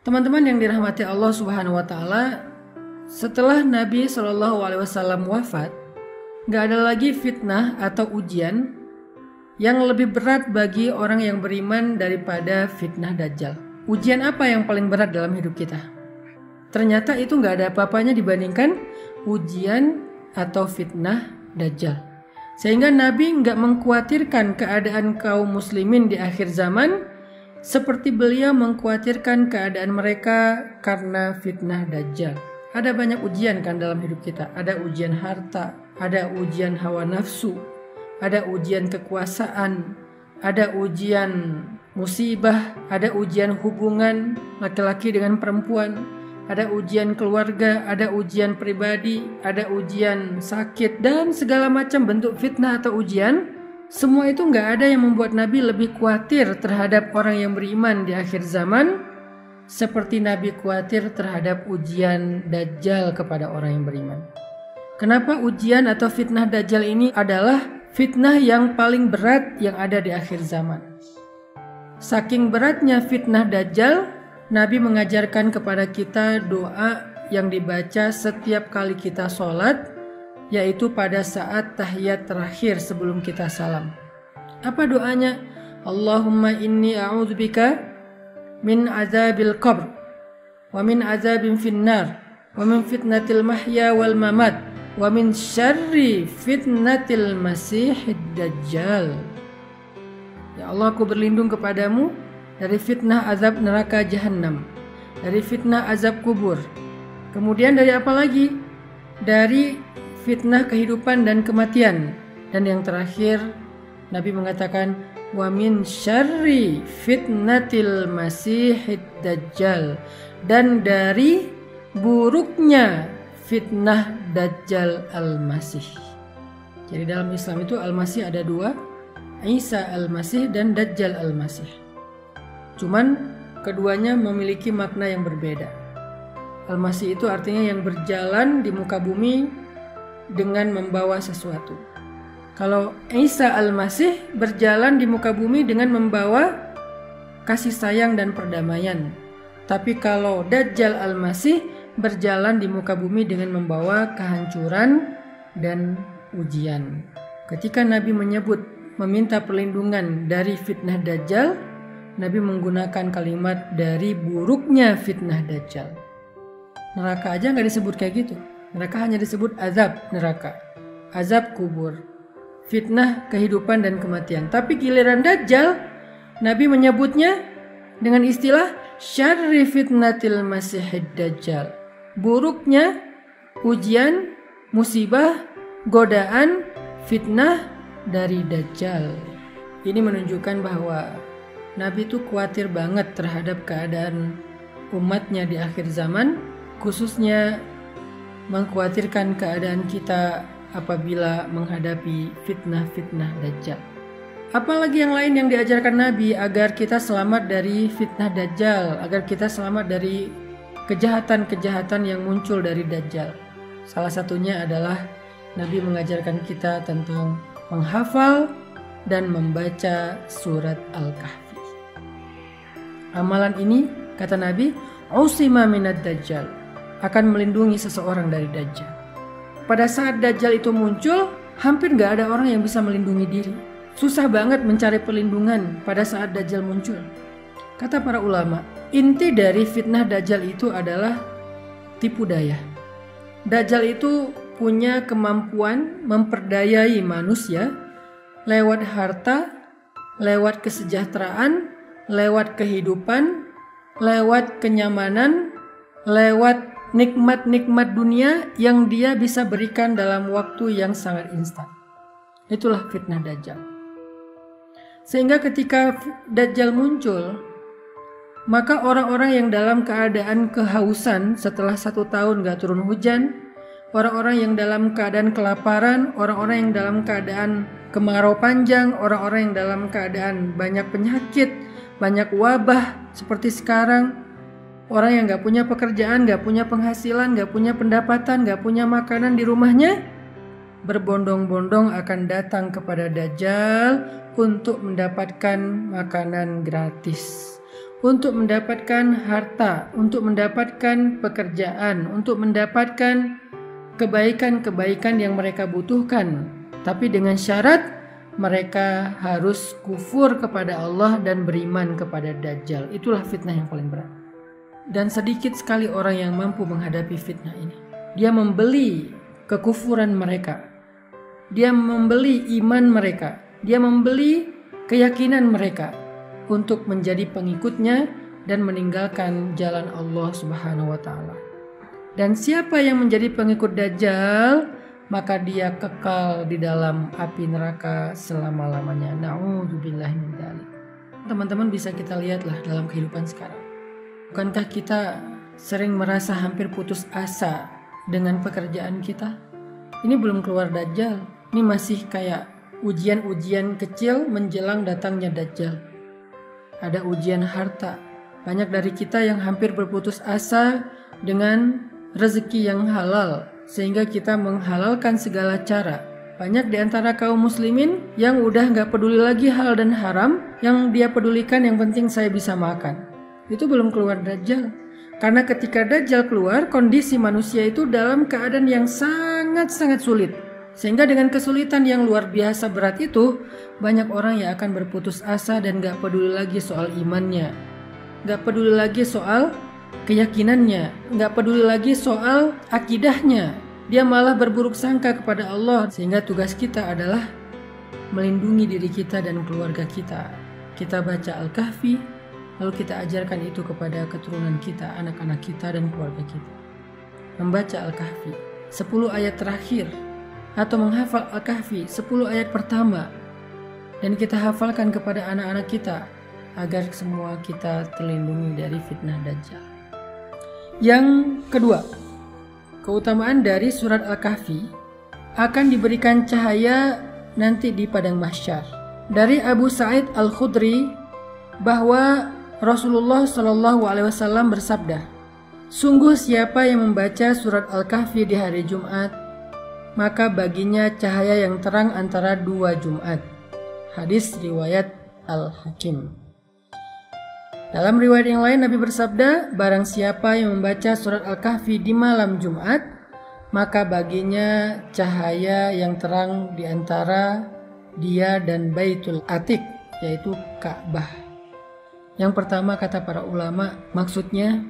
Teman-teman yang dirahmati Allah Subhanahu wa taala, setelah Nabi Shallallahu alaihi wasallam wafat, nggak ada lagi fitnah atau ujian yang lebih berat bagi orang yang beriman daripada fitnah dajjal. Ujian apa yang paling berat dalam hidup kita? Ternyata itu nggak ada apa-apanya dibandingkan ujian atau fitnah dajjal. Sehingga Nabi nggak mengkhawatirkan keadaan kaum muslimin di akhir zaman seperti beliau mengkhawatirkan keadaan mereka karena fitnah dajjal. Ada banyak ujian kan dalam hidup kita. Ada ujian harta, ada ujian hawa nafsu, ada ujian kekuasaan, ada ujian musibah, ada ujian hubungan laki-laki dengan perempuan, ada ujian keluarga, ada ujian pribadi, ada ujian sakit, dan segala macam bentuk fitnah atau ujian. Semua itu nggak ada yang membuat Nabi lebih khawatir terhadap orang yang beriman di akhir zaman, seperti Nabi khawatir terhadap ujian Dajjal kepada orang yang beriman. Kenapa ujian atau fitnah Dajjal ini adalah fitnah yang paling berat yang ada di akhir zaman? Saking beratnya fitnah Dajjal, Nabi mengajarkan kepada kita doa yang dibaca setiap kali kita sholat, yaitu pada saat tahiyat terakhir sebelum kita salam. Apa doanya? Allahumma inni a'udzubika min azabil qabr wa min azabin finnar wa min fitnatil mahya wal mamat wa min syarri fitnatil masihid dajjal. Ya Allah aku berlindung kepadamu dari fitnah azab neraka jahanam, dari fitnah azab kubur. Kemudian dari apa lagi? Dari fitnah kehidupan dan kematian. Dan yang terakhir Nabi mengatakan wa min syarri fitnatil masihid dajjal dan dari buruknya fitnah dajjal al-masih. Jadi dalam Islam itu al-masih ada dua, Isa al-masih dan dajjal al-masih. Cuman keduanya memiliki makna yang berbeda. Al-masih itu artinya yang berjalan di muka bumi dengan membawa sesuatu. Kalau Isa Al-Masih berjalan di muka bumi dengan membawa kasih sayang dan perdamaian. Tapi kalau Dajjal Al-Masih berjalan di muka bumi dengan membawa kehancuran dan ujian. Ketika Nabi menyebut meminta perlindungan dari fitnah Dajjal, Nabi menggunakan kalimat dari buruknya fitnah Dajjal. Neraka aja nggak disebut kayak gitu. Mereka hanya disebut azab neraka, azab kubur, fitnah kehidupan dan kematian. Tapi giliran Dajjal, Nabi menyebutnya dengan istilah syarri fitnatil masihid Dajjal. Buruknya ujian, musibah, godaan, fitnah dari Dajjal. Ini menunjukkan bahwa Nabi itu khawatir banget terhadap keadaan umatnya di akhir zaman, khususnya mengkhawatirkan keadaan kita apabila menghadapi fitnah-fitnah Dajjal. Apalagi yang lain yang diajarkan Nabi agar kita selamat dari fitnah Dajjal, agar kita selamat dari kejahatan-kejahatan yang muncul dari Dajjal. Salah satunya adalah Nabi mengajarkan kita tentang menghafal dan membaca surat Al-Kahfi. Amalan ini, kata Nabi, Usima minad Dajjal akan melindungi seseorang dari Dajjal. Pada saat Dajjal itu muncul, hampir nggak ada orang yang bisa melindungi diri. Susah banget mencari perlindungan pada saat Dajjal muncul. Kata para ulama, inti dari fitnah Dajjal itu adalah tipu daya. Dajjal itu punya kemampuan memperdayai manusia lewat harta, lewat kesejahteraan, lewat kehidupan, lewat kenyamanan, lewat nikmat-nikmat dunia yang dia bisa berikan dalam waktu yang sangat instan. Itulah fitnah Dajjal. Sehingga ketika Dajjal muncul, maka orang-orang yang dalam keadaan kehausan setelah satu tahun gak turun hujan, orang-orang yang dalam keadaan kelaparan, orang-orang yang dalam keadaan kemarau panjang, orang-orang yang dalam keadaan banyak penyakit, banyak wabah seperti sekarang, Orang yang gak punya pekerjaan, gak punya penghasilan, gak punya pendapatan, gak punya makanan di rumahnya, berbondong-bondong akan datang kepada Dajjal untuk mendapatkan makanan gratis, untuk mendapatkan harta, untuk mendapatkan pekerjaan, untuk mendapatkan kebaikan-kebaikan yang mereka butuhkan. Tapi dengan syarat mereka harus kufur kepada Allah dan beriman kepada Dajjal. Itulah fitnah yang paling berat. Dan sedikit sekali orang yang mampu menghadapi fitnah ini. Dia membeli kekufuran mereka. Dia membeli iman mereka. Dia membeli keyakinan mereka untuk menjadi pengikutnya dan meninggalkan jalan Allah Subhanahu wa taala. Dan siapa yang menjadi pengikut Dajjal, maka dia kekal di dalam api neraka selama-lamanya. Nauzubillah min. Teman-teman bisa kita lihatlah dalam kehidupan sekarang. Bukankah kita sering merasa hampir putus asa dengan pekerjaan kita? Ini belum keluar Dajjal. Ini masih kayak ujian-ujian kecil menjelang datangnya Dajjal. Ada ujian harta. Banyak dari kita yang hampir berputus asa dengan rezeki yang halal sehingga kita menghalalkan segala cara. Banyak di antara kaum muslimin yang udah nggak peduli lagi hal dan haram, yang dia pedulikan yang penting saya bisa makan. Itu belum keluar Dajjal. Karena ketika Dajjal keluar, kondisi manusia itu dalam keadaan yang sangat-sangat sulit. Sehingga dengan kesulitan yang luar biasa berat itu, banyak orang yang akan berputus asa dan gak peduli lagi soal imannya. Gak peduli lagi soal keyakinannya, nggak peduli lagi soal akidahnya. Dia malah berburuk sangka kepada Allah sehingga tugas kita adalah melindungi diri kita dan keluarga kita. Kita baca Al-Kahfi, lalu kita ajarkan itu kepada keturunan kita, anak-anak kita dan keluarga kita. Membaca Al-Kahfi, 10 ayat terakhir atau menghafal Al-Kahfi 10 ayat pertama dan kita hafalkan kepada anak-anak kita agar semua kita terlindungi dari fitnah Dajjal. Yang kedua, keutamaan dari surat Al-Kahfi akan diberikan cahaya nanti di padang mahsyar. Dari Abu Sa'id Al-Khudri bahwa Rasulullah Shallallahu alaihi wasallam bersabda, "Sungguh siapa yang membaca surat Al-Kahfi di hari Jumat, maka baginya cahaya yang terang antara dua Jumat." Hadis riwayat Al-Hakim. Dalam riwayat yang lain Nabi bersabda, barang siapa yang membaca surat Al-Kahfi di malam Jumat, maka baginya cahaya yang terang di antara dia dan Baitul Atik, yaitu Ka'bah. Yang pertama kata para ulama, maksudnya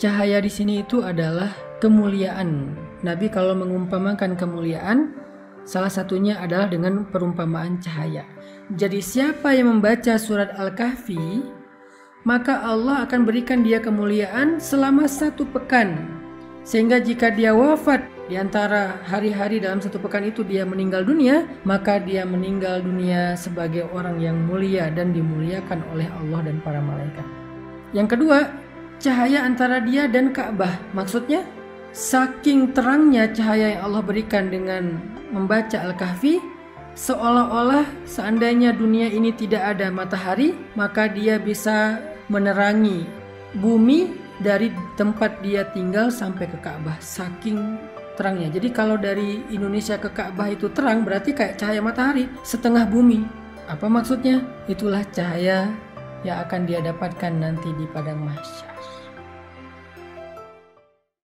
cahaya di sini itu adalah kemuliaan. Nabi kalau mengumpamakan kemuliaan, salah satunya adalah dengan perumpamaan cahaya. Jadi siapa yang membaca surat Al-Kahfi maka Allah akan berikan dia kemuliaan selama satu pekan. Sehingga jika dia wafat di antara hari-hari dalam satu pekan itu dia meninggal dunia, maka dia meninggal dunia sebagai orang yang mulia dan dimuliakan oleh Allah dan para malaikat. Yang kedua, cahaya antara dia dan Ka'bah. Maksudnya, saking terangnya cahaya yang Allah berikan dengan membaca Al-Kahfi, seolah-olah seandainya dunia ini tidak ada matahari, maka dia bisa menerangi bumi dari tempat dia tinggal sampai ke Ka'bah saking terangnya. Jadi kalau dari Indonesia ke Ka'bah itu terang berarti kayak cahaya matahari setengah bumi. Apa maksudnya? Itulah cahaya yang akan dia dapatkan nanti di padang mahsyar.